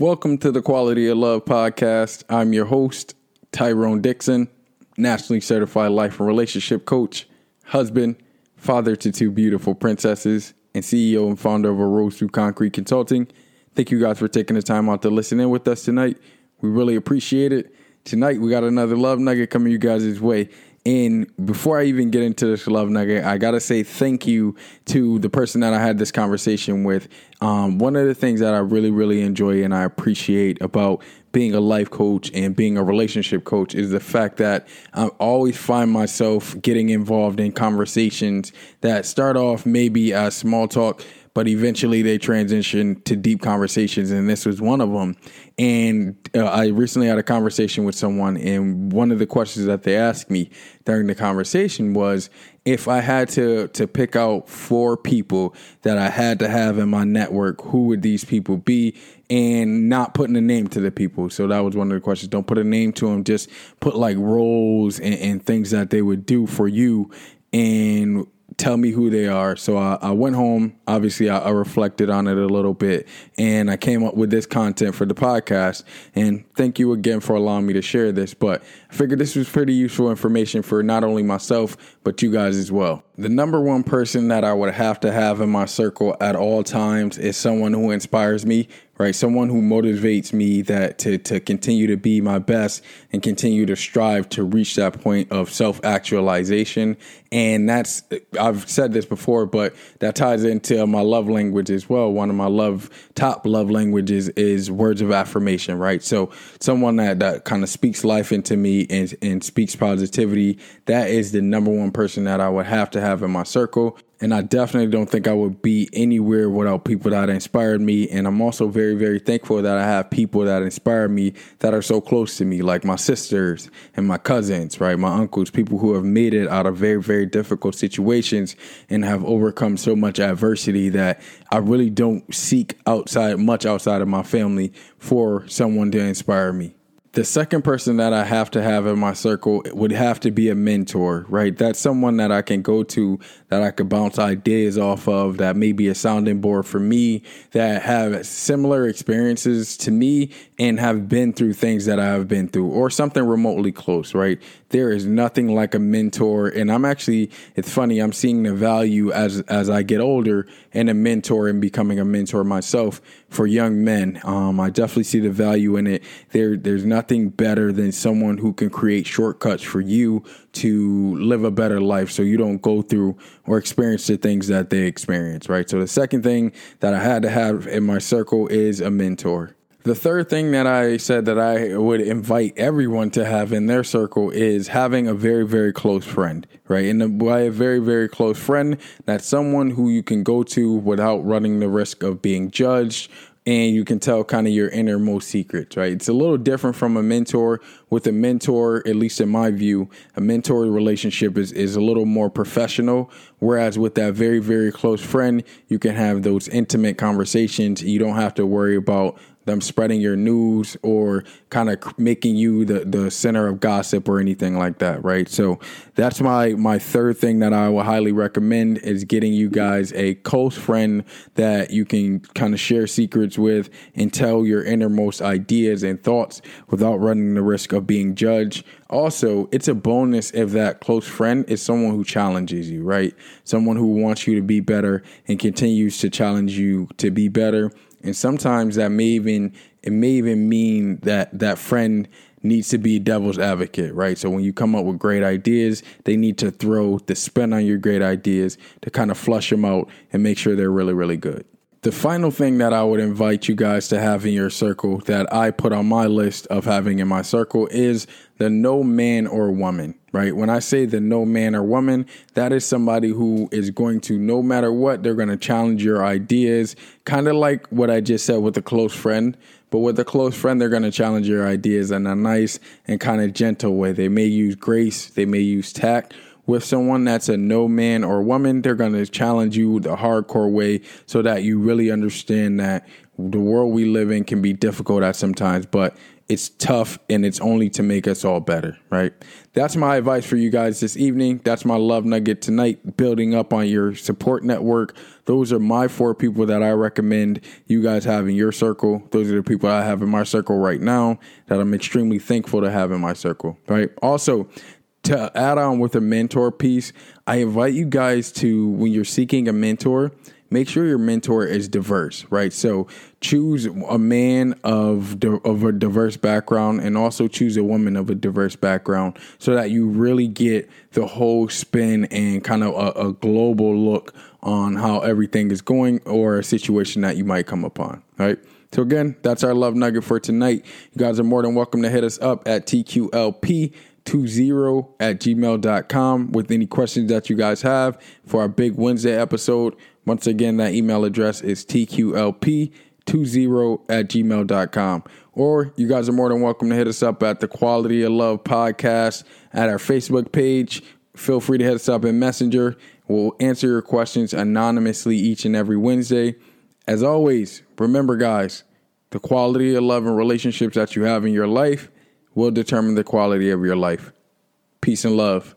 Welcome to the Quality of Love podcast. I'm your host, Tyrone Dixon, nationally certified life and relationship coach, husband, father to two beautiful princesses, and CEO and founder of A Rose Through Concrete Consulting. Thank you guys for taking the time out to listen in with us tonight. We really appreciate it. Tonight, we got another love nugget coming you guys' way. And before I even get into this love nugget, I gotta say thank you to the person that I had this conversation with. Um, one of the things that I really, really enjoy and I appreciate about being a life coach and being a relationship coach is the fact that I always find myself getting involved in conversations that start off maybe as small talk, but eventually they transition to deep conversations and this was one of them. And uh, i recently had a conversation with someone and one of the questions that they asked me during the conversation was if i had to to pick out four people that i had to have in my network who would these people be? And not putting a name to the people. So that was one of the questions. Don't put a name to them just put like roles and, and things that they would do for you. And tell me who they are. So I, I went home. Obviously, I, I, reflected on it a little bit and I came up with this content for the podcast. And thank you again for allowing me to share this. But I figured this was pretty useful information for not only myself, but you guys as well. The number one person that I would have to have in my circle at all times is someone who inspires me right? Someone who motivates me that to to continue to be my best and continue to strive to reach that point of self actualization. And that's I've said this before, but that ties into my love language as well. One of my love top love languages is words of affirmation, right? So someone that that kind of speaks life into me and and speaks positivity. That is the number one person that I would have to have in my circle. And I definitely don't think I would be anywhere without people that inspired me. And I'm also very, very thankful that I have people that inspire me that are so close to me, like my sisters and my cousins, right? My uncles, people who have made it out of very, very difficult situations and have overcome so much adversity that I really don't seek outside, much outside of my family for someone to inspire me. The second person that I have to have in my circle would have to be a mentor, right? That's someone that I can go to, that I could bounce ideas off of, that may be a sounding board for me, that have similar experiences to me and have been through things that I have been through, or something remotely close, right? There is nothing like a mentor. And I'm actually, it's funny, I'm seeing the value as as I get older in a mentor and becoming a mentor myself for young men. Um, I definitely see the value in it. There, there's nothing better than someone who can create shortcuts for you to live a better life so you don't go through or experience the things that they experience, right? So the second thing that I had to have in my circle is a mentor. The third thing that I said that I would invite everyone to have in their circle is having a very, very close friend, right? And by a very, very close friend, that's someone who you can go to without running the risk of being judged and you can tell kind of your innermost secrets, right? It's a little different from a mentor. With a mentor, at least in my view, a mentor relationship is, is a little more professional. Whereas with that very, very close friend, you can have those intimate conversations. You don't have to worry about them spreading your news or kind of making you the, the center of gossip or anything like that, right? So that's my my third thing that I would highly recommend is getting you guys a close friend that you can kind of share secrets with and tell your innermost ideas and thoughts without running the risk of being judged. Also, it's a bonus if that close friend is someone who challenges you, right? Someone who wants you to be better and continues to challenge you to be better and sometimes that may even it may even mean that that friend needs to be devil's advocate, right? So when you come up with great ideas, they need to throw the spin on your great ideas to kind of flush them out and make sure they're really, really good. The final thing that I would invite you guys to have in your circle that I put on my list of having in my circle is the no man or woman, right? When I say the no man or woman, that is somebody who is going to, no matter what, they're going to challenge your ideas, kind of like what I just said with a close friend. But with a close friend, they're going to challenge your ideas in a nice and kind of gentle way. They may use grace, they may use tact with someone that's a no man or woman, they're going to challenge you the hardcore way so that you really understand that the world we live in can be difficult at sometimes, but it's tough and it's only to make us all better, right? That's my advice for you guys this evening. That's my love nugget tonight, building up on your support network. Those are my four people that I recommend you guys have in your circle. Those are the people I have in my circle right now that I'm extremely thankful to have in my circle, right? Also, to add on with a mentor piece, I invite you guys to when you're seeking a mentor, make sure your mentor is diverse, right? So choose a man of of a diverse background and also choose a woman of a diverse background so that you really get the whole spin and kind of a, a global look on how everything is going or a situation that you might come upon, right? So again, that's our love nugget for tonight. You guys are more than welcome to hit us up at TQLP 20 at gmail.com with any questions that you guys have for our big Wednesday episode. Once again, that email address is tqlp20 at gmail.com. Or you guys are more than welcome to hit us up at the Quality of Love podcast at our Facebook page. Feel free to hit us up in Messenger. We'll answer your questions anonymously each and every Wednesday. As always, remember, guys, the quality of love and relationships that you have in your life will determine the quality of your life. Peace and love.